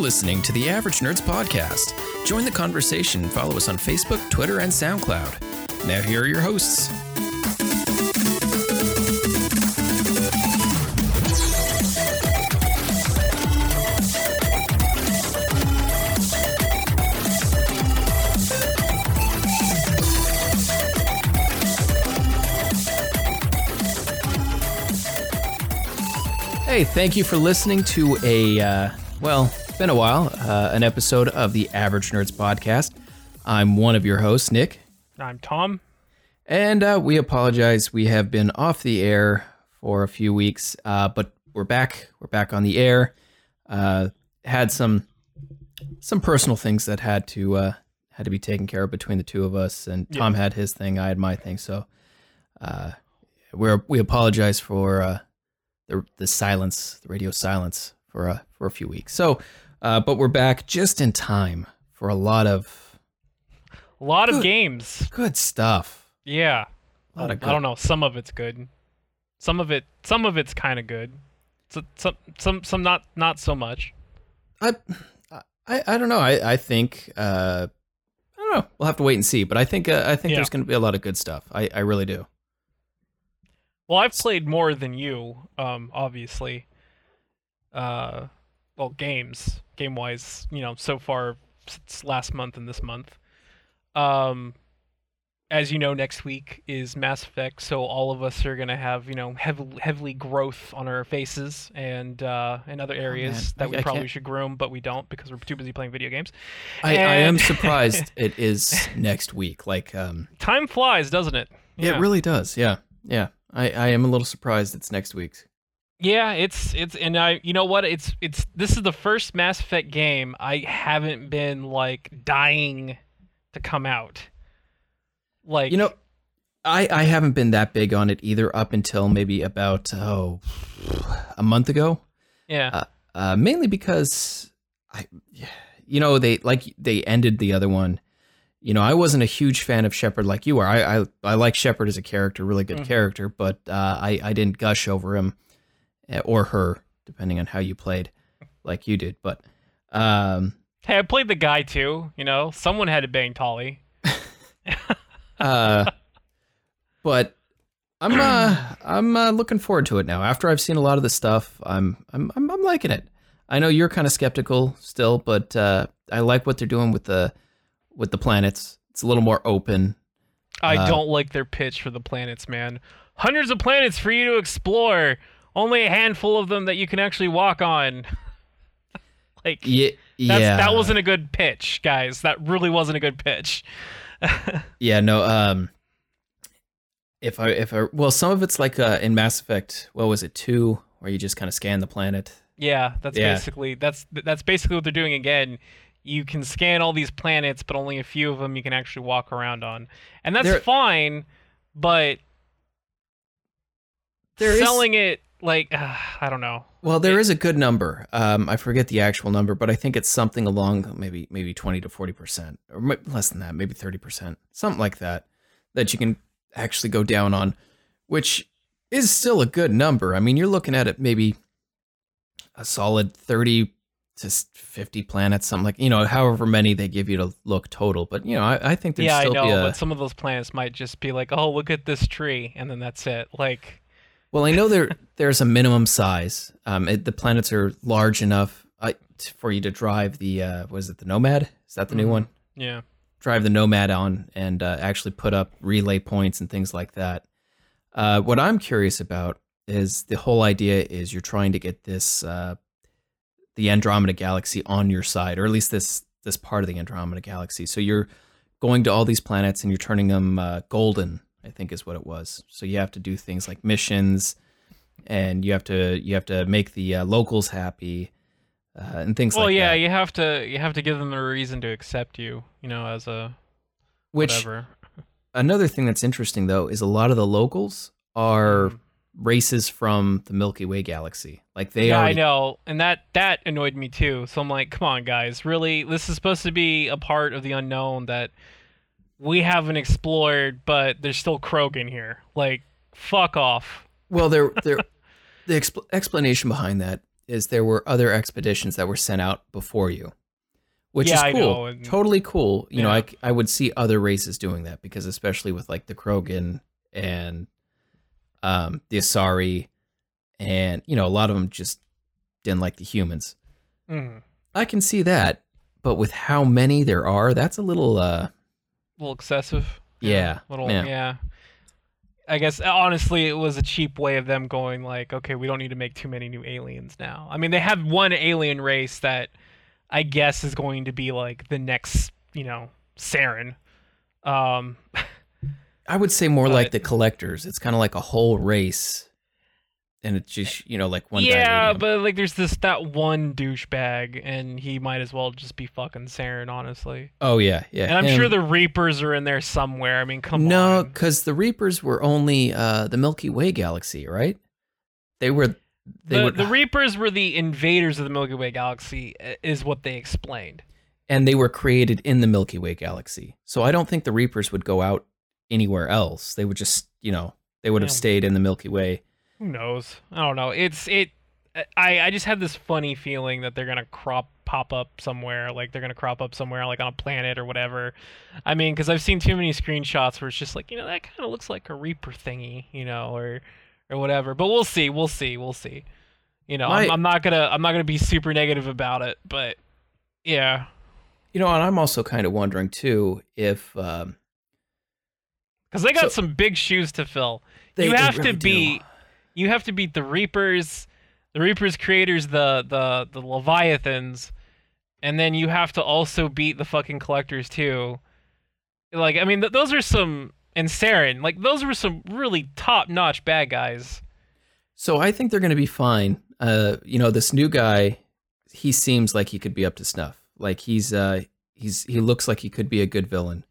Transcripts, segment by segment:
listening to the Average Nerds Podcast. Join the conversation. Follow us on Facebook, Twitter, and SoundCloud. Now, here are your hosts. Hey, thank you for listening to a, uh, well, been a while, uh, an episode of the Average Nerds Podcast. I'm one of your hosts, Nick. I'm Tom. And uh, we apologize. We have been off the air for a few weeks, uh, but we're back. We're back on the air. Uh, had some some personal things that had to uh, had to be taken care of between the two of us, and Tom had his thing, I had my thing. So uh, we're we apologize for uh, the the silence, the radio silence for a for a few weeks. So, uh, but we're back just in time for a lot of A lot of games. good stuff. Yeah. A lot of I don't know. Some of it's good. Some of it. Some of it's kind of good. So, some. Some. Some not. Not so much. I, I, I don't know. I, I think uh, I don't know. We'll have to wait and see. But I think uh, I think Yeah. there's going to be a lot of good stuff. I, I really do. Well, I've played more than you. Um. Obviously. Uh. Well, games. Game wise, you know, so far since last month and this month. Um. As you know, next week is Mass Effect, so all of us are gonna have you know heavily heavily growth on our faces and uh, in other areas Oh, that we I probably should groom, but we don't because we're too busy playing video games. I, I am surprised it is next week. Like um, Time flies, doesn't it? it really does. Yeah, yeah. I, I am a little surprised it's next week. Yeah, it's it's and I you know what it's it's this is the first Mass Effect game I haven't been like dying to come out. Like You know, I I haven't been that big on it either up until maybe about oh a month ago. yeah, uh, mainly because I, you know, they like they ended the other one. You know, I wasn't a huge fan of Shepard like you are. I I, I like Shepard as a character, really good Mhm. character, but uh, I I didn't gush over him or her, depending on how you played, like you did. But um, hey, I played the guy too. You know, someone had to bang Tali. uh, but I'm uh I'm uh, looking forward to it now. After I've seen a lot of the stuff, I'm I'm I'm, I'm liking it. I know you're kind of skeptical still, but uh, I like what they're doing with the with the planets. It's a little more open. I Uh, don't like their pitch for the planets, man. Hundreds of planets for you to explore. Only a handful of them that you can actually walk on. like Yeah, that's, yeah, that wasn't a good pitch, guys. That really wasn't a good pitch. yeah. No, um, if I if I well, some of it's like uh, in Mass Effect. What was it two, where you just kind of scan the planet? Yeah, that's Yeah. basically that's that's basically what they're doing again. You can scan all these planets, but only a few of them you can actually walk around on, and that's There- fine. But There is- selling it like uh, I don't know. Well, there is a good number. Um, I forget the actual number, but I think it's something along maybe maybe twenty to forty percent, or less than that, maybe thirty percent, something like that, that you can actually go down on, which is still a good number. I mean, you're looking at it maybe a solid thirty to fifty planets, something like you know, however many they give you to look total. But you know, I, I think there'd yeah, I still know, a but some of those planets might just be like, oh, look at this tree, and then that's it. Like, Well, I know there there's a minimum size. Um, it, the planets are large enough uh, for you to drive the uh, was it the Nomad? Is that the new Mhm. one? yeah, Drive the Nomad on and uh, actually put up relay points and things like that. Uh, what I'm curious about is the whole idea is you're trying to get this uh, the Andromeda Galaxy on your side, or at least this this part of the Andromeda Galaxy. So you're going to all these planets and you're turning them uh, golden. I think is what it was. So you have to do things like missions, and you have to you have to make the uh, locals happy, uh, and things well, like yeah, that. you have to you have to give them a reason to accept you, you know, as a Which whatever. another thing that's interesting though is a lot of the locals are Mhm. races from the Milky Way galaxy. Like they yeah, I know, and that that annoyed me too. So I'm like, come on, guys, really? This is supposed to be a part of the unknown that we haven't explored, but there's still Krogan here. Like, fuck off. Well, there, there, the expl- explanation behind that is there were other expeditions that were sent out before you, which Yeah, is I cool, know, and- totally cool. You know, Yeah. I, c- I would see other races doing that because especially with like the Krogan and um, the Asari, and you know, a lot of them just didn't like the humans. Mhm. I can see that, but with how many there are, that's a little uh, little excessive. yeah, little yeah. yeah. I guess honestly, it was a cheap way of them going like, okay, we don't need to make too many new aliens now. I mean, they have one alien race that I guess is going to be like the next, you know, Saren. Um, I would say more like the collectors. It's kind of like a whole race, and it's just you know like one. yeah, but like, there's this that one douchebag, and he might as well just be fucking Saren, honestly. oh yeah, yeah. And I'm him. sure the Reapers are in there somewhere. I mean, come no, on. No, because the Reapers were only uh, the Milky Way galaxy, right? They were. They the, were, the Reapers were the invaders of the Milky Way galaxy, is what they explained. and they were created in the Milky Way galaxy. So I don't think the Reapers would go out anywhere else. They would just, you know, they would have Yeah. stayed in the Milky Way. Who knows? I don't know. It's it. I I just have this funny feeling that they're gonna crop pop up somewhere, like they're gonna crop up somewhere, like on a planet or whatever. I mean, because I've seen too many screenshots where it's just like, you know, that kind of looks like a Reaper thingy, you know, or or whatever. But we'll see. We'll see. We'll see. You know, I'm, I'm not gonna I'm not gonna be super negative about it, but yeah. You know, and I'm also kind of wondering too if um, Because they got So- some big shoes to fill. they, you have really to do. You have to beat the Reapers, the Reapers creators, the the the Leviathans, and then you have to also beat the fucking collectors too. Like I mean, th- those are some and Saren, like those were some really top notch bad guys. So I think they're going to be fine. Uh, you know, this new guy, he seems like he could be up to snuff. Like he's uh he's he looks like he could be a good villain.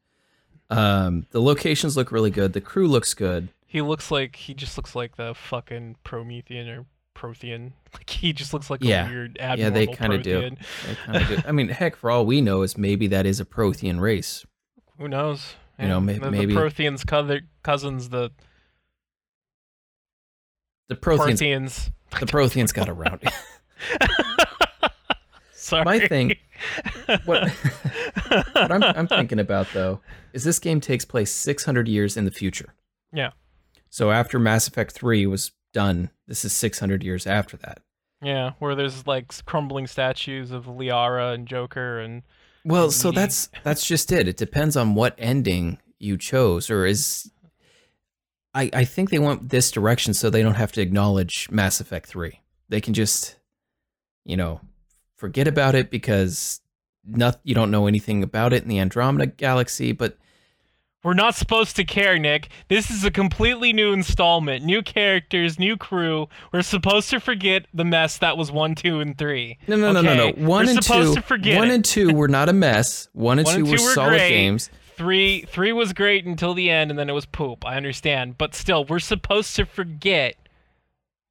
Um, the locations look really good. The crew looks good. He looks like he just looks like the fucking Promethean or Prothean. Like he just looks like Yeah. a weird Yeah, abnormal do. They kinda do. I mean, heck, for all we know, is maybe that is a Prothean race. Who knows? You know, may- the, maybe- the Protheans' co- cousins, the The Protheans, Parthians. the Protheans got around. Sorry. My thing- what, what I'm, I'm thinking about though is this game takes place 600 years in the future. Yeah. So after Mass Effect 3 was done, this is 600 years after that. Yeah, where there's like crumbling statues of Liara and Joker and Well, so that's that's just it. It depends on what ending you chose, or is I I think they want this direction so they don't have to acknowledge Mass Effect Three. They can just, you know, forget about it because not you don't know anything about it in the Andromeda Galaxy. But we're not supposed to care, Nick. This is a completely new installment, new characters, new crew. We're supposed to forget the mess that was one, two, and three. no, no, no, no, no. Okay? One We're and supposed two, to forget one it. and two were not a mess. One and One two and were two were solid great. games. Three, three was great until the end, and then it was poop. I understand, but still, we're supposed to forget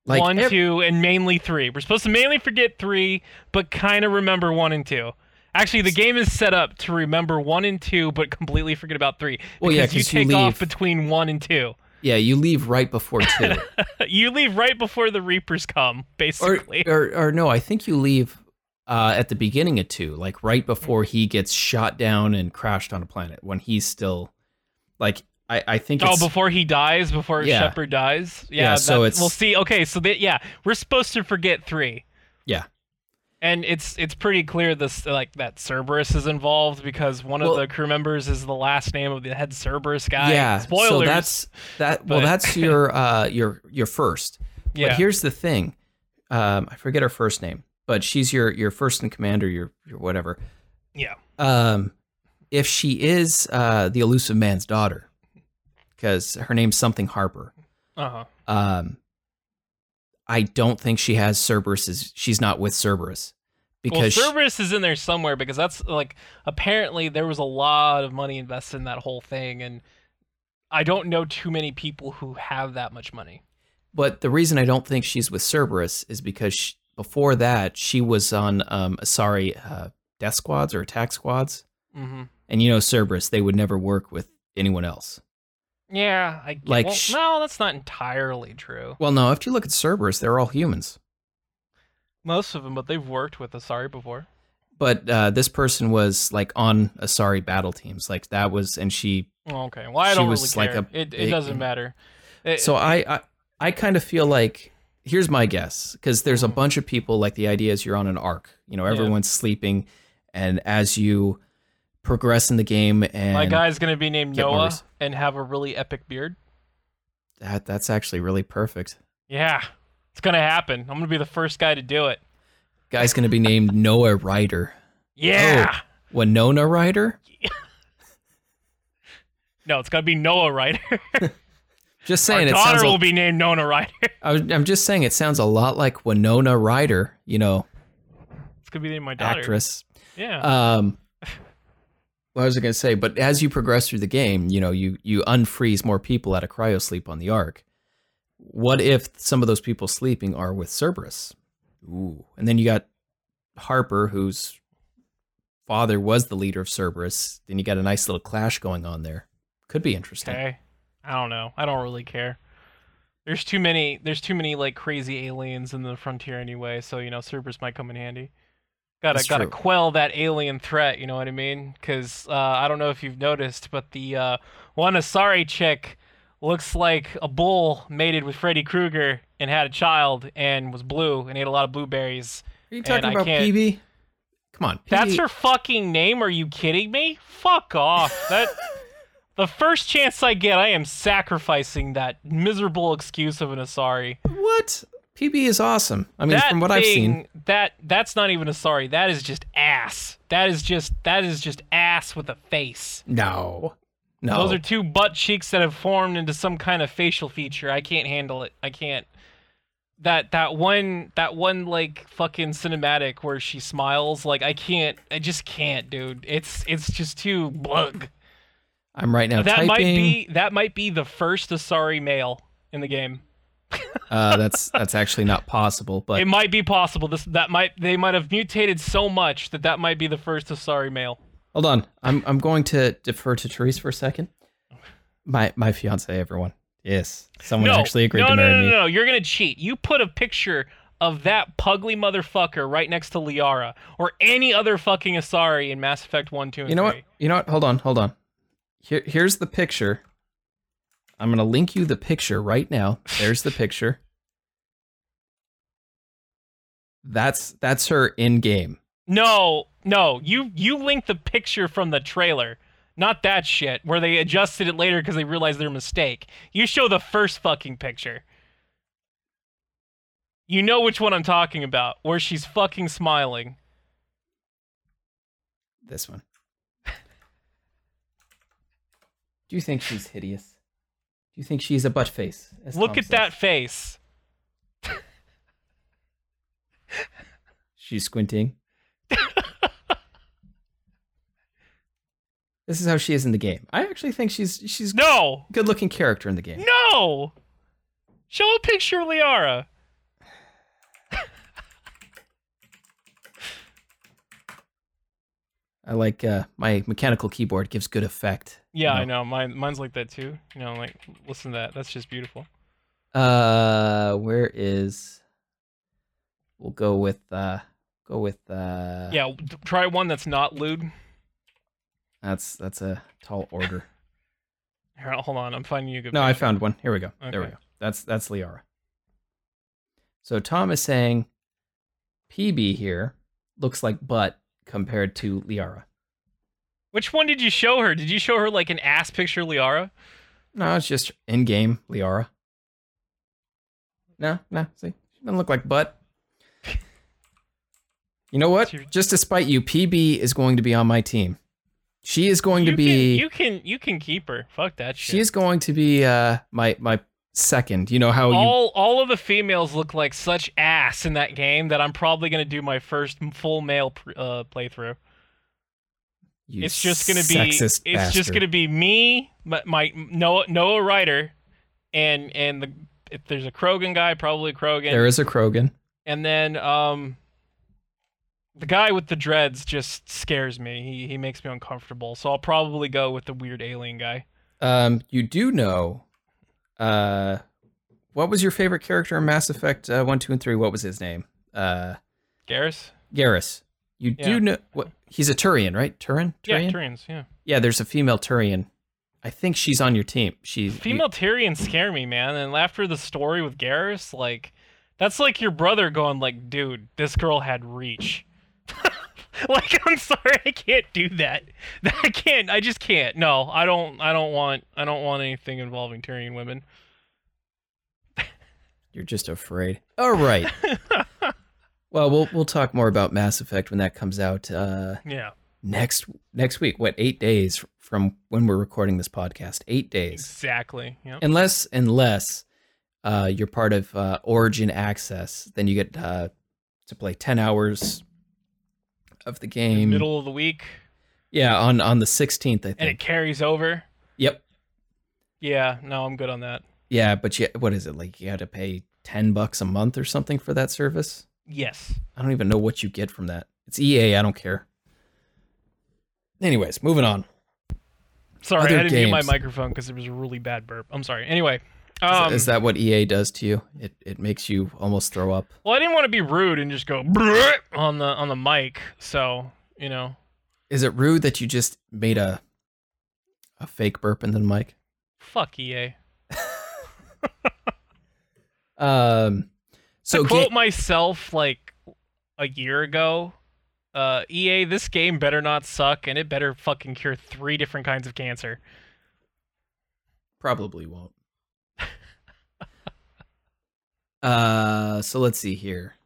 Like one, ev- two, and mainly three. We're supposed to mainly forget three, but kind of remember one and two. Actually, the game is set up to remember one and two, but completely forget about three. Well, yeah, you 'cause you take off between one and two. yeah, you leave right before two. you leave right before the Reapers come, or, basically. or or no, I think you leave uh, at the beginning of two, like right before he gets shot down and crashed on a planet when he's still like I I think Oh, before he dies, before Yeah. Shepard dies. Yeah, Yeah, so it's- we'll see. Okay, so that yeah, we're supposed to forget three. Yeah. And it's it's pretty clear this like that Cerberus is involved because one Well- of the crew members is the last name of the head Cerberus guy. yeah. Spoilers. So that's that. Well, but- that's your uh your your first. yeah. But here's the thing, um, I forget her first name, but she's your your first in command or your your whatever. yeah. Um, if she is uh the Illusive Man's daughter, because her name's something Harper. Uh-huh. um I don't think she has Cerberus. she's not with Cerberus Well, because she- Cerberus is in there somewhere because that's like apparently there was a lot of money invested in that whole thing and I don't know too many people who have that much money. but the reason I don't think she's with Cerberus is because she, before that she was on um Asari uh, death squads or attack squads Mm-hmm. and you know Cerberus they would never work with anyone else. Yeah, I Like well, sh- no, that's not entirely true. Well, no, if you look at Cerberus they're all humans. Most of them, but they've worked with Asari before. But uh, this person was like on Asari battle teams, like that was, and she. Okay, well I don't was really like care. a it, it doesn't matter. It- So I, I, I kind of feel like here's my guess because there's a bunch of people. Like the idea is you're on an Ark. You know, Yeah. everyone's sleeping, and as you progress in the game, and my guy's gonna be named Noah and have a really epic beard. that that's actually really perfect. Yeah, it's gonna happen. I'm gonna be the first guy to do it. Guy's gonna be named Noah Ryder. Yeah. Winona Ryder. No, it's gonna be Noah Ryder. Just Our saying, it daughter will be named Nona Ryder. I I'm just saying, it sounds a lot like Winona Ryder. You know, it's gonna be named my daughter. actress. Yeah. Um, what was I going to say? But as you progress through the game, you know, you you unfreeze more people out of cryosleep on the Ark. What if some of those people sleeping are with Cerberus? Ooh, and then you got Harper, whose father was the leader of Cerberus. Then you got a nice little clash going on there. Could be interesting. okay. I don't know. I don't really care. There's too many. There's too many like crazy aliens in the frontier anyway. So you know, Cerberus might come in handy. Gotta That's gotta true. quell that alien threat. You know what I mean? Because uh, I don't know if you've noticed, but the uh, one Asari chick looks like a bull mated with Freddy Krueger and had a child and was blue and ate a lot of blueberries. Are you And talking I about can't- Peebee? Come on, That's Peebee her fucking name? Are you kidding me? Fuck off. That the first chance I get, I am sacrificing that miserable excuse of an Asari. What? Peebee is awesome. I mean, that from what I've seen, thing- that that's not even Asari. That is just ass. That is just that is just ass with a face. no, no. Those are two butt cheeks that have formed into some kind of facial feature. I can't handle it. I can't. That that one that one like fucking cinematic where she smiles like I can't I just can't dude it's it's just too blug. I'm right now that typing. might be that might be the first Asari male in the game. Uh, that's that's actually not possible, but it might be possible. This that might they might have mutated so much that that might be the first Asari male. Hold on. I'm I'm going to defer to Therese for a second. My my fiance, everyone. Yes, someone no, actually agreed no, to no, marry no, me. no, no, you're gonna cheat. You put a picture of that pugly motherfucker right next to Liara or any other fucking Asari in Mass Effect One, Two, and You know what? You know what? Hold on, hold on. Here here's the picture. I'm gonna link you the picture right now. There's the picture. That's that's her in game. No, no, you you link the picture from the trailer, not that shit where they adjusted it later because they realized their mistake. You show the first fucking picture. You know which one I'm talking about, where she's fucking smiling. This one. Do you think she's hideous? You think she's a butt face? as Look Tom at says? that face. She's squinting. this is how she is in the game. I actually think she's she's No, good looking character in the game. no. Show a picture of Liara. I like uh, my mechanical keyboard gives good effect. Yeah, I know. Mine, mine's like that too. You know, like listen to that. That's just beautiful. Uh, where is? We'll go with uh, go with uh. Yeah, try one that's not lewd. That's that's a tall order. Here, hold on. I'm finding you a good. No, I found one. Here we go. There we go. That's that's Liara. So Tom is saying Peebee here looks like butt compared to Liara. Which one did you show her? Did you show her like an ass picture, of Liara? No, it's just in game Liara. No, no, see, she doesn't look like butt. You know what? Just to spite you, Peebee is going to be on my team. She is going you to be. Can, you can you can keep her. Fuck that shit. she is going to be uh my my second. You know how you all all of the females look like such ass in that game that I'm probably gonna do my first full male pr- uh, playthrough. You it's just gonna be it's sexist just gonna be me, my, my Noah Noah Ryder, and and the if there's a Krogan guy, probably Krogan, There is a Krogan. and then um the guy with the dreads just scares me. He he makes me uncomfortable. So I'll probably go with the weird alien guy. Um, you do know, uh, what was your favorite character in Mass Effect uh, one, two, and three? What was his name? Uh, Garrus. Garrus. You Yeah. do know what he's a Turian, right? Turin? Yeah, Turian? Turians. Yeah. Yeah, there's a female Turian. I think she's on your team. She's Female Turians scare me, man. And after the story with Garrus, like, that's like your brother going, like, dude, this girl had reach. like, I'm sorry, I can't do that. I can't. I just can't. No, I don't. I don't want. I don't want anything involving Turian women. You're just afraid. All right. well, we'll we'll talk more about Mass Effect when that comes out uh, Yeah. next next week. What eight days from when we're recording this podcast? Eight days. Exactly. Yeah. Unless unless uh, you're part of uh, Origin Access, then you get uh, to play ten hours of the game. The Middle of the week, Yeah, on on the 16th, I think. and it carries over. Yep. Yeah. No, I'm good on that. Yeah, but you, what is it like? You had to pay ten bucks a month or something for that service. Yes. I don't even know what you get from that. It's EA. I don't care. Anyways, moving on. Sorry, Other I didn't mute my microphone because it was a really bad burp. I'm sorry. Anyway. Is, Um, is that what EA does to you? It it makes you almost throw up. Well, I didn't want to be rude and just go on the on the mic, so you know. Is it rude that you just made a a fake burp into the mic? Fuck EA. Um. So to quote myself like a year ago, uh, EA, this game better not suck, and it better fucking cure three different kinds of cancer. Probably won't. uh, so let's see here.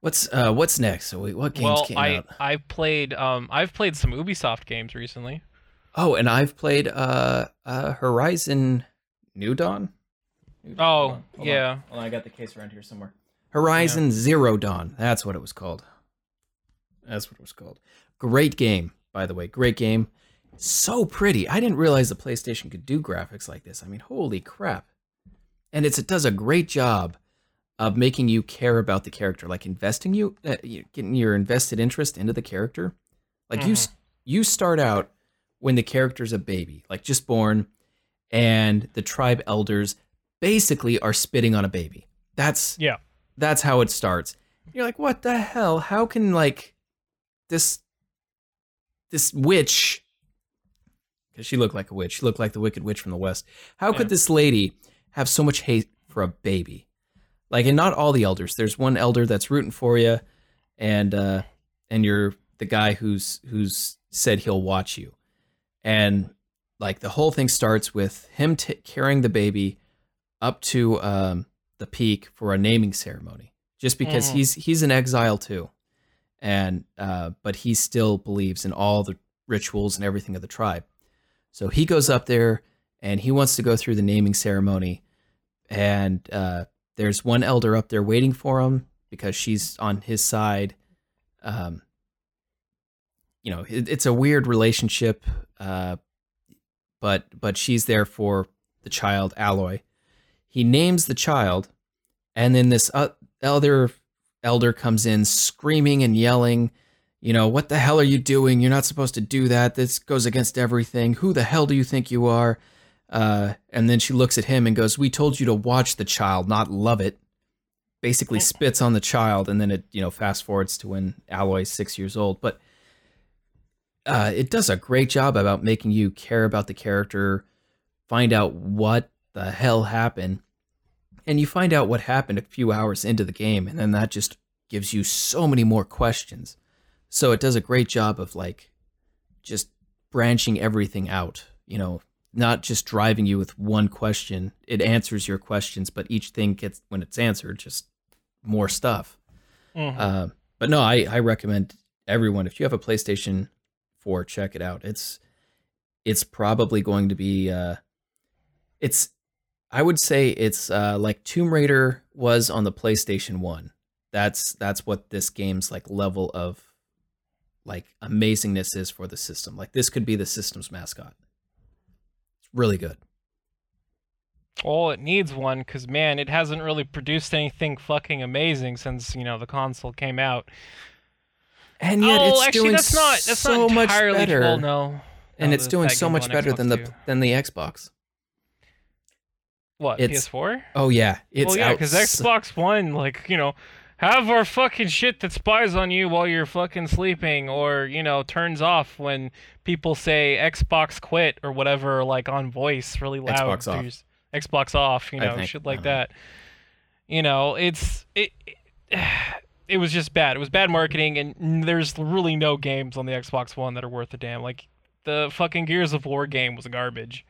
What's uh what's next? So wait, what games well, came I out? I played um I've played some Ubisoft games recently. Oh, and I've played uh uh Horizon New Dawn. New Dawn? Oh, Hold on, hold on. yeah. Hold on, I got the case around here somewhere. Horizon Zero Dawn. That's what it was called. That's what it was called. Great game, by the way. Great game. So pretty. I didn't realize the PlayStation could do graphics like this. I mean, holy crap. And it's it does a great job of making you care about the character, like investing you, uh, you getting your invested interest into the character. Like you, you start out when the character's a baby, like just born, and the tribe elders basically are spitting on a baby. That's Yeah. that's how it starts. You're like, what the hell? How can like this this witch? Because she looked like a witch. She looked like the Wicked Witch from the West. How Yeah. could this lady have so much hate for a baby? Like, and not all the elders. There's one elder that's rooting for you, and uh, and you're the guy who's who's said he'll watch you, and like the whole thing starts with him t- carrying the baby up to um, the peak for a naming ceremony, just because Mhm. he's he's in exile too, and uh, but he still believes in all the rituals and everything of the tribe. So he goes up there and he wants to go through the naming ceremony, and uh, there's one elder up there waiting for him because she's on his side. Um, you know, it, it's a weird relationship, uh, but but she's there for the child, Aloy. He names the child, and then this uh, other elder comes in screaming and yelling. You know, what the hell are you doing? You're not supposed to do that. This goes against everything. Who the hell do you think you are? Uh, and then she looks at him and goes, "We told you to watch the child, not love it." Basically, spits on the child, and then it you know fast forwards to when Aloy's six years old. But uh, it does a great job about making you care about the character, find out what the hell happened, and you find out what happened a few hours into the game, and then that just gives you so many more questions. So it does a great job of like just branching everything out, you know, not just driving you with one question. It answers your questions, but each thing gets when it's answered, just more stuff. Mhm. Uh, but no, I, I recommend everyone if you have a PlayStation 4, check it out. It's it's probably going to be uh, it's I would say it's uh, like Tomb Raider was on the PlayStation 1. That's that's what this game's like level of like amazingness is for the system. Like this could be the system's mascot. It's really good. Well, it needs one because man, it hasn't really produced anything fucking amazing since you know the console came out. And yet oh, it's actually, doing that's not that's so not much better. well. No, and No, it's doing so much better than the too. than the Xbox. What it's- PS4? Oh yeah, it's well, yeah, because Xbox One, like you know, have our fucking shit that spies on you while you're fucking sleeping, or you know turns off when people say Xbox quit or whatever, like on voice really loud. Xbox off. Xbox off, you know, shit like don't know. that. You know, it's it, it. It was just bad. It was bad marketing, and there's really no games on the Xbox One that are worth a damn. Like the fucking Gears of War game was garbage,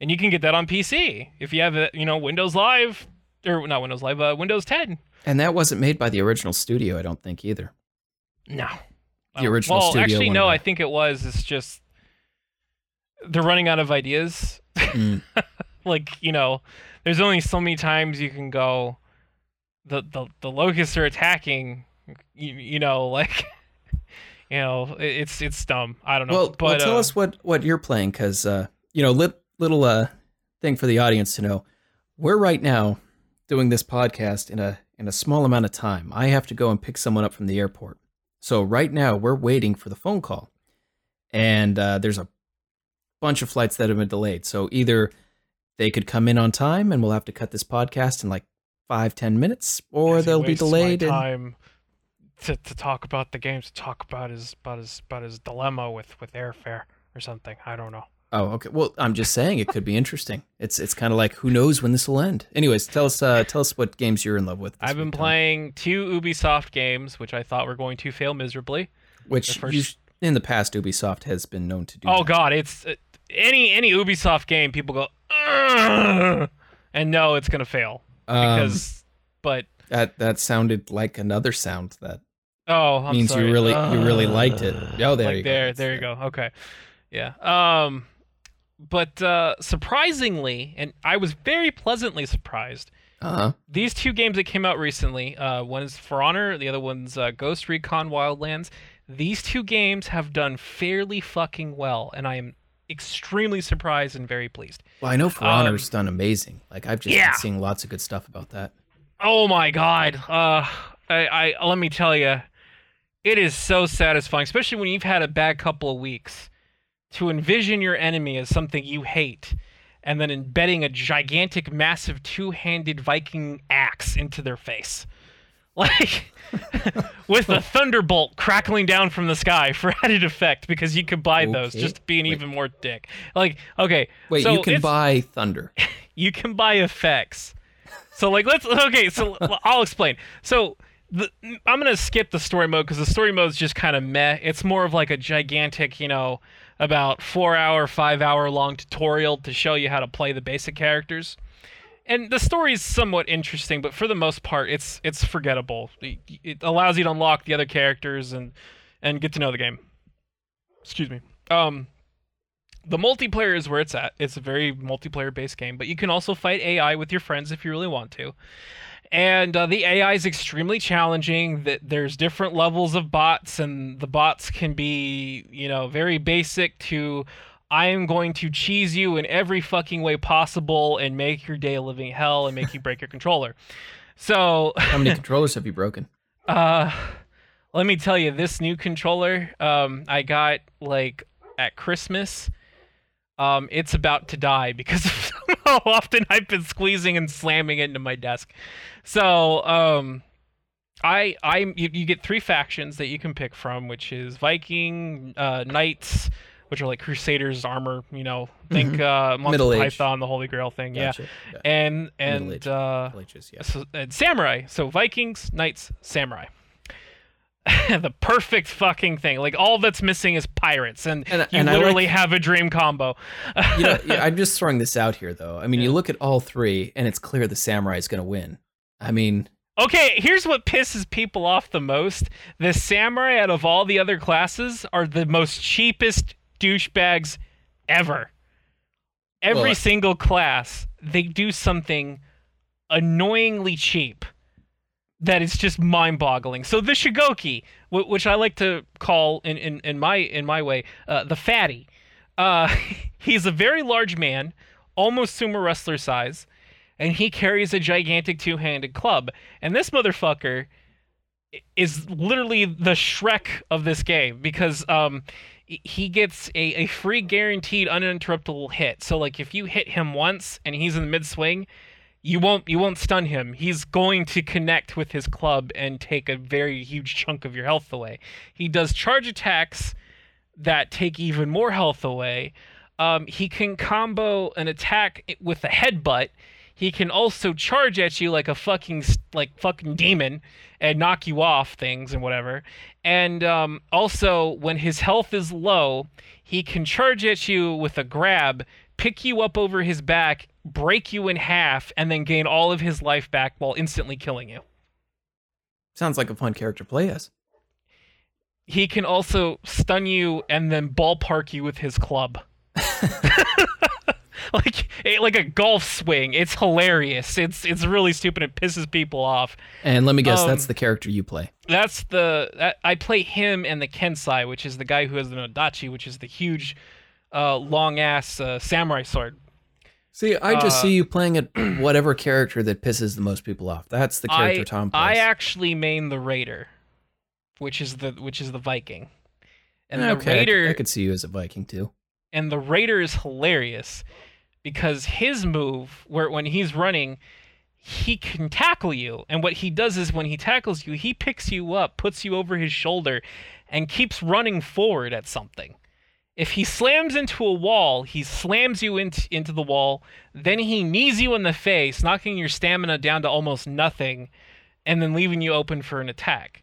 and you can get that on PC if you have a, you know Windows Live or not Windows Live, uh, Windows 10. And that wasn't made by the original studio, I don't think either. No. The original well, studio Well, actually, no. I think it was. It's just they're running out of ideas. Mm. like you know, there's only so many times you can go. The the the locusts are attacking. You, you know, like you know, it's it's dumb. I don't know. Well, but well, tell uh, us what what you're playing, because uh, you know, lit, little uh thing for the audience to know. We're right now doing this podcast in a in a small amount of time. I have to go and pick someone up from the airport. So right now we're waiting for the phone call, and uh, there's a bunch of flights that have been delayed. So either they could come in on time, and we'll have to cut this podcast in like five ten minutes, or he they'll be delayed. And, time to, to talk about the games, to talk about his about his about his dilemma with with airfare or something. I don't know. Oh, okay. Well, I'm just saying it could be interesting. It's it's kind of like who knows when this will end. Anyways, tell us uh, tell us what games you're in love with. I've been playing two Ubisoft games, which I thought were going to fail miserably. which first- you in the past Ubisoft has been known to do. Oh that. God, it's uh, any any Ubisoft game. People go, "Ugh," and no, it's gonna fail Um, because. but that that sounded like another sound that oh, I'm means sorry. you really you really liked it. Oh, there like you go. there, there you go. Okay, yeah. Um, but uh, surprisingly, and I was very pleasantly surprised. Uh-huh. These two games that came out recently, uh, one is For Honor, the other one's uh, Ghost Recon Wildlands. These two games have done fairly fucking well, and I am extremely surprised and very pleased. Well, I know For Um, Honor's done amazing. Like I've just yeah. been seeing lots of good stuff about that. Oh my god. Uh I, I let me tell you, it is so satisfying, especially when you've had a bad couple of weeks, to envision your enemy as something you hate, and then embedding a gigantic, massive, two-handed Viking axe into their face, like with a thunderbolt crackling down from the sky for added effect, because you could buy those just to be an Wait. even more dick. Like, okay, Wait, so you can buy Thunder. you can buy effects. So like let's okay, so I'll explain. So the, I'm gonna skip the story mode because the story mode is just kind of meh. It's more of like a gigantic, you know, about four hour, five hour long tutorial to show you how to play the basic characters. And the story is somewhat interesting, but for the most part, it's it's forgettable. It, it allows you to unlock the other characters and and get to know the game. Excuse me. Um, the multiplayer is where it's at. It's a very multiplayer based game, but you can also fight AI with your friends if you really want to. And uh, the AI is extremely challenging. That there's different levels of bots, and the bots can be, you know, very basic to I am going to cheese you in every fucking way possible and make your day a living hell and make you break your controller. So How many controllers have you broken? uh, let me tell you, this new controller, um, I got like at Christmas. Um, it's about to die because of how often I've been squeezing and slamming it into my desk. So, um, I, I, you, you get three factions that you can pick from, which is Viking, uh, Knights, which are like Crusaders armor. You know, think uh, Monty Middle Age. The Holy Grail thing. Gotcha. Yeah, and and Age. uh, Middle Ages, yeah. so, and samurai. So Vikings, knights, samurai. the perfect fucking thing. Like all that's missing is pirates, and, And- you and I literally like- have a dream combo. you know, yeah, I'm just throwing this out here, though. I mean, you look at all three, and it's clear the samurai is going to win. I mean, okay, here's what pisses people off the most: the samurai out of all the other classes are the most cheapest douchebags ever. Every Well, single class, they do something annoyingly cheap that is just mind-boggling. So the Shugoki, wh- which I like to call in in, in my in my way, uh, the fatty. Uh, he's a very large man, almost sumo wrestler size, and he carries a gigantic two-handed club. And this motherfucker is literally the Shrek of this game because um, he- gets a, a free guaranteed uninterruptible hit. So like if you hit him once and he's in the mid swing, you won't you won't stun him. He's going to connect with his club and take a very huge chunk of your health away. He does charge attacks that take even more health away. Um, he can combo an attack with a headbutt. He can also charge at you like a fucking like fucking demon and knock you off things and whatever. And um, also, when his health is low, he can charge at you with a grab, pick you up over his back, break you in half, and then gain all of his life back while instantly killing you. Sounds like a fun character to play as. He can also stun you and then ballpark you with his club. like like a golf swing. It's hilarious. It's it's really stupid. It pisses people off. And let me guess, um, that's the character you play. That's the that, I play him and the Kensei, which is the guy who has the Nodachi, which is the huge, uh, long ass uh, samurai sword. See, I just uh, see you playing at whatever character that pisses the most people off. That's the character I, Tom plays. I actually main the Raider, which is the which is the Viking. And the Raider I, I could see you as a Viking too. And the Raider is hilarious because his move where when he's running, he can tackle you. And what he does is when he tackles you, he picks you up, puts you over his shoulder, and keeps running forward at something. If he slams into a wall, he slams you into, into the wall, then he knees you in the face, knocking your stamina down to almost nothing, and then leaving you open for an attack.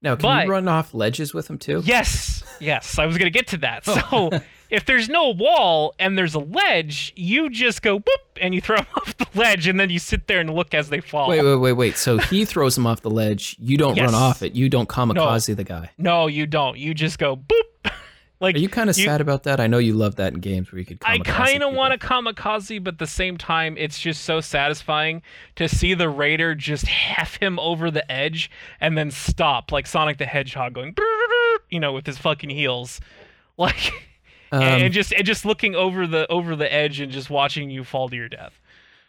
Now, can but, you run off ledges with him too? Yes, yes. I was gonna get to that. Oh. So, if there's no wall and there's a ledge, you just go boop and you throw them off the ledge, and then you sit there and look as they fall. Wait, wait, wait, wait. So he throws them off the ledge. You don't yes. run off it. You don't kamikaze no. the guy. No, you don't. You just go boop like, are you kind of sad about that? I know you love that in games where you could. I kind of want a kamikaze, but at the same time, it's just so satisfying to see the raider just half him over the edge and then stop, like Sonic the Hedgehog going, you know, with his fucking heels, like, um, and just and just looking over the over the edge and just watching you fall to your death.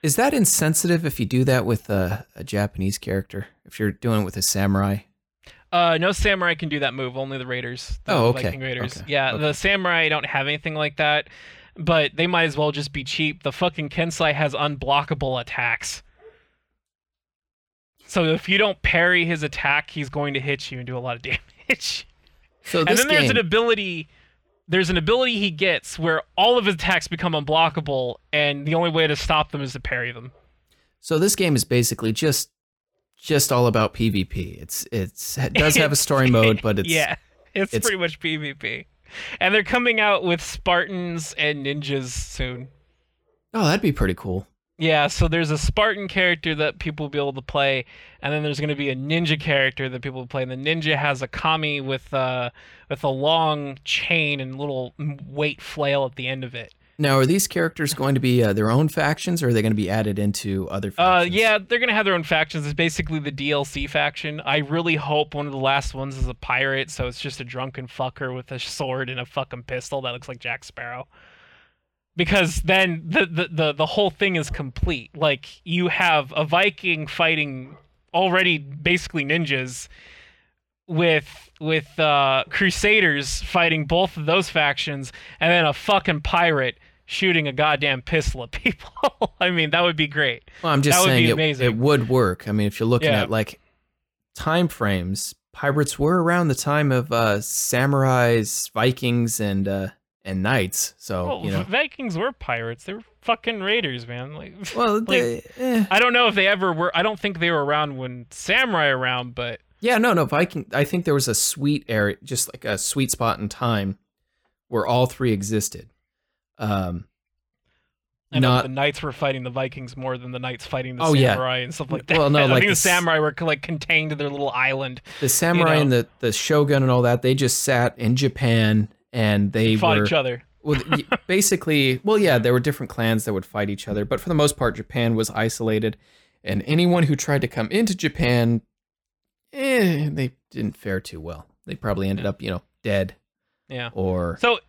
Is that insensitive if you do that with a, a Japanese character? If you're doing it with a samurai? Uh, no samurai can do that move. Only the raiders. The oh, okay. Viking raiders. Okay. Yeah, okay. the samurai don't have anything like that, but they might as well just be cheap. The fucking Kensei has unblockable attacks. So if you don't parry his attack, he's going to hit you and do a lot of damage. So and then there's an ability. There's an ability he gets where all of his attacks become unblockable, and the only way to stop them is to parry them. So this game is basically just just all about PvP. It's it's it does have a story mode, but it's yeah, it's, it's pretty much PvP. And they're coming out with Spartans and ninjas soon. Oh, that'd be pretty cool. Yeah, so there's a Spartan character that people will be able to play, and then there's going to be a ninja character that people will play. And the ninja has a kami with uh with a long chain and little weight flail at the end of it. Now, are these characters going to be uh, their own factions, or are they going to be added into other uh, factions? Uh, yeah, they're going to have their own factions. It's basically the DLC faction. I really hope one of the last ones is a pirate, so it's just a drunken fucker with a sword and a fucking pistol that looks like Jack Sparrow. Because then the, the, the, the whole thing is complete. Like, you have a Viking fighting already basically ninjas with with uh, Crusaders fighting both of those factions, and then a fucking pirate shooting a goddamn pistol at people. I mean, that would be great. Well, I'm just that saying it, it, would work. I mean, if you're looking yeah. at like time frames, pirates were around the time of uh, samurais, Vikings, and uh, and knights. So well, you know, Vikings were pirates. They were fucking raiders, man. Like, well, they, eh. I don't know if they ever were. I don't think they were around when samurai around, but yeah, no, no. Viking. I think there was a sweet area, just like a sweet spot in time, where all three existed. Um, I know the knights were fighting the Vikings more than the knights fighting the oh, samurai yeah. and stuff like that. Well, no, I like think the, the samurai were like contained to their little island. The samurai you know? and the, the shogun and all that, they just sat in Japan and they fought were, each other. well, basically, well, yeah, there were different clans that would fight each other, but for the most part, Japan was isolated, and anyone who tried to come into Japan eh, they didn't fare too well. They probably ended up, you know, dead. Yeah. Or so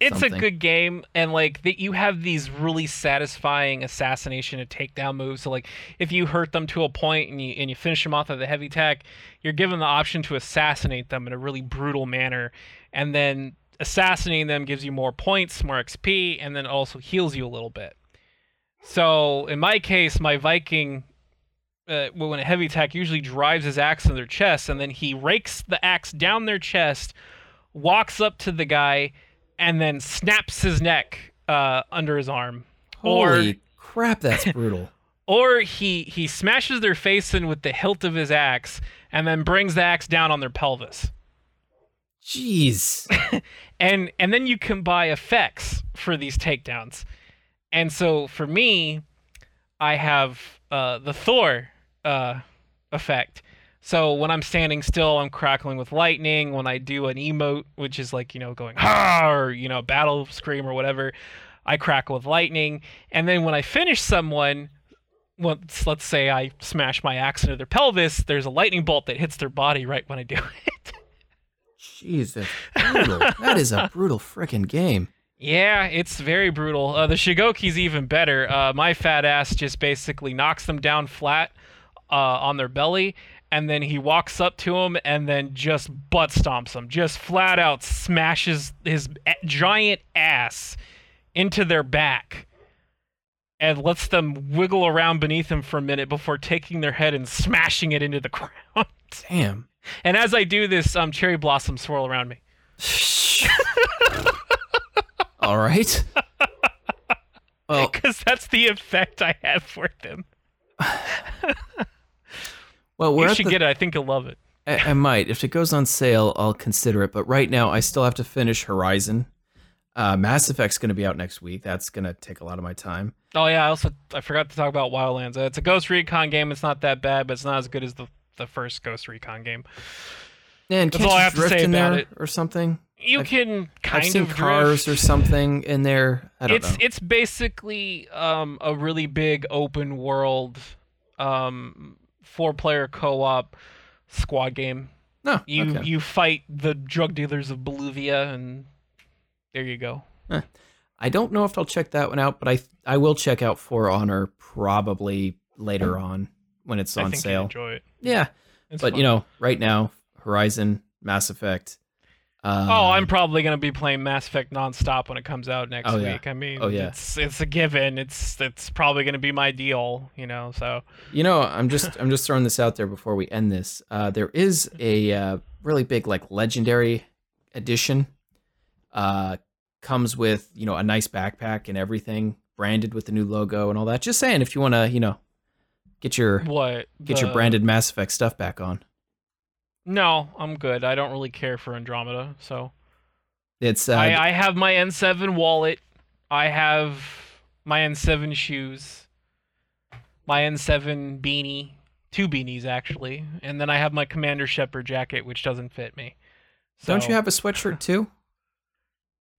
it's something. a good game and like that you have these really satisfying assassination and takedown moves so like if you hurt them to a point and you and you finish them off with a heavy attack you're given the option to assassinate them in a really brutal manner and then assassinating them gives you more points more xp and then also heals you a little bit So in my case, my Viking, uh, when a heavy attack usually drives his axe in their chest, and then he rakes the axe down their chest, walks up to the guy, and then snaps his neck uh, under his arm. Holy Or crap, that's brutal. or he he smashes their face in with the hilt of his axe, and then brings the axe down on their pelvis. Jeez. and and then you can buy effects for these takedowns. And so for me, I have uh, the Thor uh, effect. So when I'm standing still, I'm crackling with lightning. When I do an emote, which is like you know going ha or you know battle scream or whatever, I crackle with lightning. And then when I finish someone, once let's say I smash my axe into their pelvis, there's a lightning bolt that hits their body right when I do it. Brutal. that is a brutal freaking game. Yeah, it's very brutal. Uh, the Shugoki's even better. Uh, my fat ass just basically knocks them down flat uh, on their belly, and then he walks up to them and then just butt stomps them. Just flat out smashes his giant ass into their back and lets them wiggle around beneath him for a minute before taking their head and smashing it into the ground. Damn. And as I do this, um, cherry blossoms swirl around me. All right. Well, Because that's the effect I have for them. well, we're you should the, get it. I think you'll love it. I, I might. If it goes on sale, I'll consider it. But right now, I still have to finish Horizon. Uh, Mass Effect's going to be out next week. That's going to take a lot of my time. Oh yeah, I also I forgot to talk about Wildlands. Uh, It's a Ghost Recon game. It's not that bad, but it's not as good as the the first Ghost Recon game. And That's all I have to drift say in about there it. or something? You I've- can kind I've seen of cars drift. or something in there. I don't it's know. it's basically um, a really big open world, um, four player co op squad game. no, You okay. you fight the drug dealers of Bolivia, and there you go. I don't know if I'll check that one out, but I I will check out For Honor probably later on when it's I on sale. enjoy it. Yeah, It's but fun. you know, right now, Horizon, Mass Effect. Um, Oh, I'm probably gonna be playing Mass Effect nonstop when it comes out next Oh, yeah. week. I mean, Oh, yeah. it's it's a given. It's it's probably gonna be my deal, you know. So You know, I'm just I'm just throwing this out there before we end this. Uh, there is a uh, really big like legendary edition. Uh, comes with you know a nice backpack and everything, branded with the new logo and all that. Just saying, if you want to, you know, get your what? get your branded Mass Effect stuff back on. No, I'm good. I don't really care for Andromeda, so It's uh, I I have my N7 wallet. I have my N7 shoes. My N7 beanie, two beanies actually, and then I have my Commander Shepard jacket, which doesn't fit me. don't you have a sweatshirt too?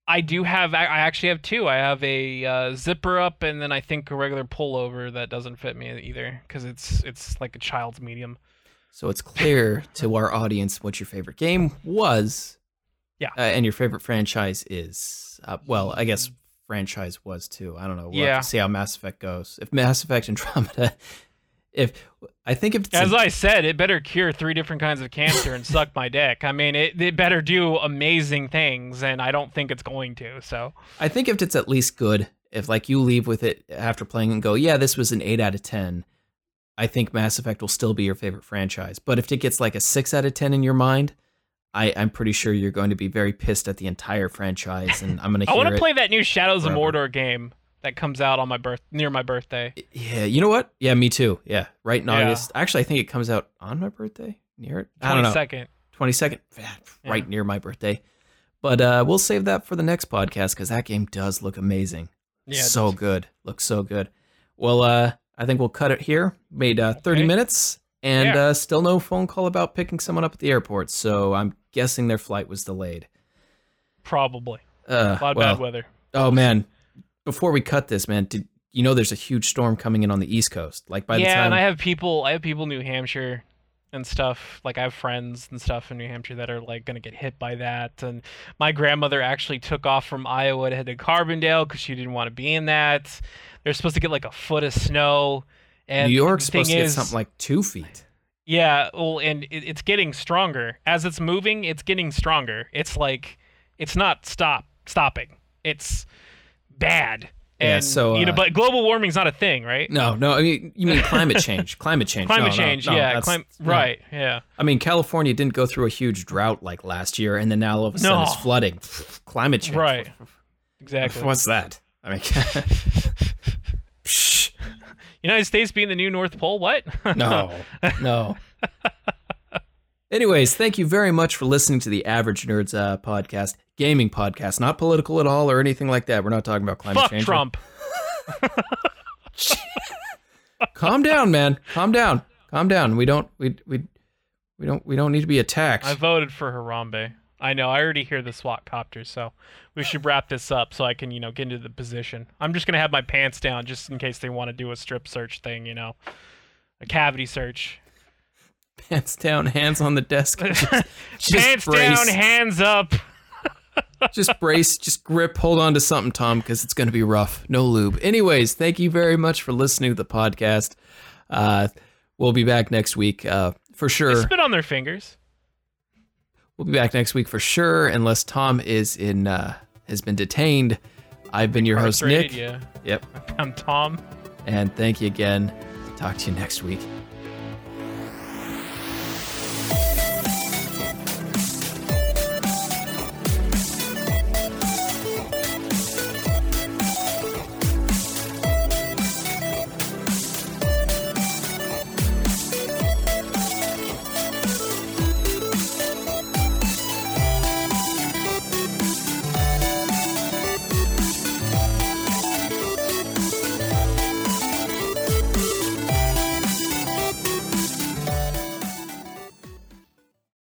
I do have. I actually have two. I have a uh, zipper up, and then I think a regular pullover that doesn't fit me either because it's it's like a child's medium. So it's clear to our audience what your favorite game was. Yeah. Uh, and your favorite franchise is. Uh, well, I guess franchise was too. I don't know. We'll have Yeah. to see how Mass Effect goes. If Mass Effect Andromeda, if I think if As a- I said, it better cure three different kinds of cancer and suck my dick. I mean, it it better do amazing things, and I don't think it's going to. So I think if it's at least good, if like you leave with it after playing and go, yeah, this was an eight out of ten. I think Mass Effect will still be your favorite franchise. But if it gets like a six out of ten in your mind, I, I'm pretty sure you're going to be very pissed at the entire franchise, and I'm going to I want to play that new Shadows of. Mordor game that comes out on my birth near my birthday. Yeah, you know what? Yeah, me too. Yeah, right in Yeah. August. Actually, I think it comes out on my birthday. Near it. I don't know. second. Twenty second. Yeah. Right near my birthday. But uh, we'll save that for the next podcast because that game does look amazing. Yeah. so good. Looks so good. Well, uh, I think we'll cut it here. Made uh, 30 Okay. minutes and Yeah. uh, still no phone call about picking someone up at the airport. So I'm guessing their flight was delayed. Probably Uh, a lot of well, bad weather. oh man, before we cut this, man, did you know there's a huge storm coming in on the East Coast? Like by the yeah, time and I have people. I have people in New Hampshire and stuff. Like I have friends and stuff in New Hampshire that are like gonna get hit by that. And my grandmother actually took off from Iowa to head to Carbondale because she didn't want to be in that. They're supposed to get like a foot of snow. And New York's the supposed to get is, something like two feet. Yeah, well, and it, it's getting stronger as it's moving. It's getting stronger. It's like it's not stop stopping. It's bad. Yeah, And so, you know, uh, but global warming's not a thing, right? No, no. I mean, you mean climate change? Climate change. Climate No, no, change, no, yeah, clim- no. right, yeah. I mean, California didn't go through a huge drought like last year, and then now all of a sudden it's flooding. Climate change. Right. Exactly. What's that? I mean, United States being the new North Pole? What? no, no. Anyways, thank you very much for listening to the Average Nerds uh, podcast, gaming podcast, not political at all or anything like that. We're not talking about climate change. Fuck change. Trump. Calm down, man. Calm down. Calm down. We don't. We we we don't. We don't need to be attacked. I voted for Harambe. I know. I already hear the SWAT copters, so we should wrap this up so I can, you know, get into the position. I'm just gonna have my pants down just in case they want to do a strip search thing, you know, a cavity search. Pants down, hands on the desk. Just, just pants brace. down, hands up. just brace, just grip, hold on to something, Tom, because it's going to be rough. No lube. Anyways, thank you very much for listening to the podcast. Uh, we'll be back next week uh, for They sure. spit on their fingers. We'll be back next week for sure, unless Tom is in uh, has been detained. I've been your host, Nick. Yeah. Yep, I'm Tom. and thank you again. Talk to you next week.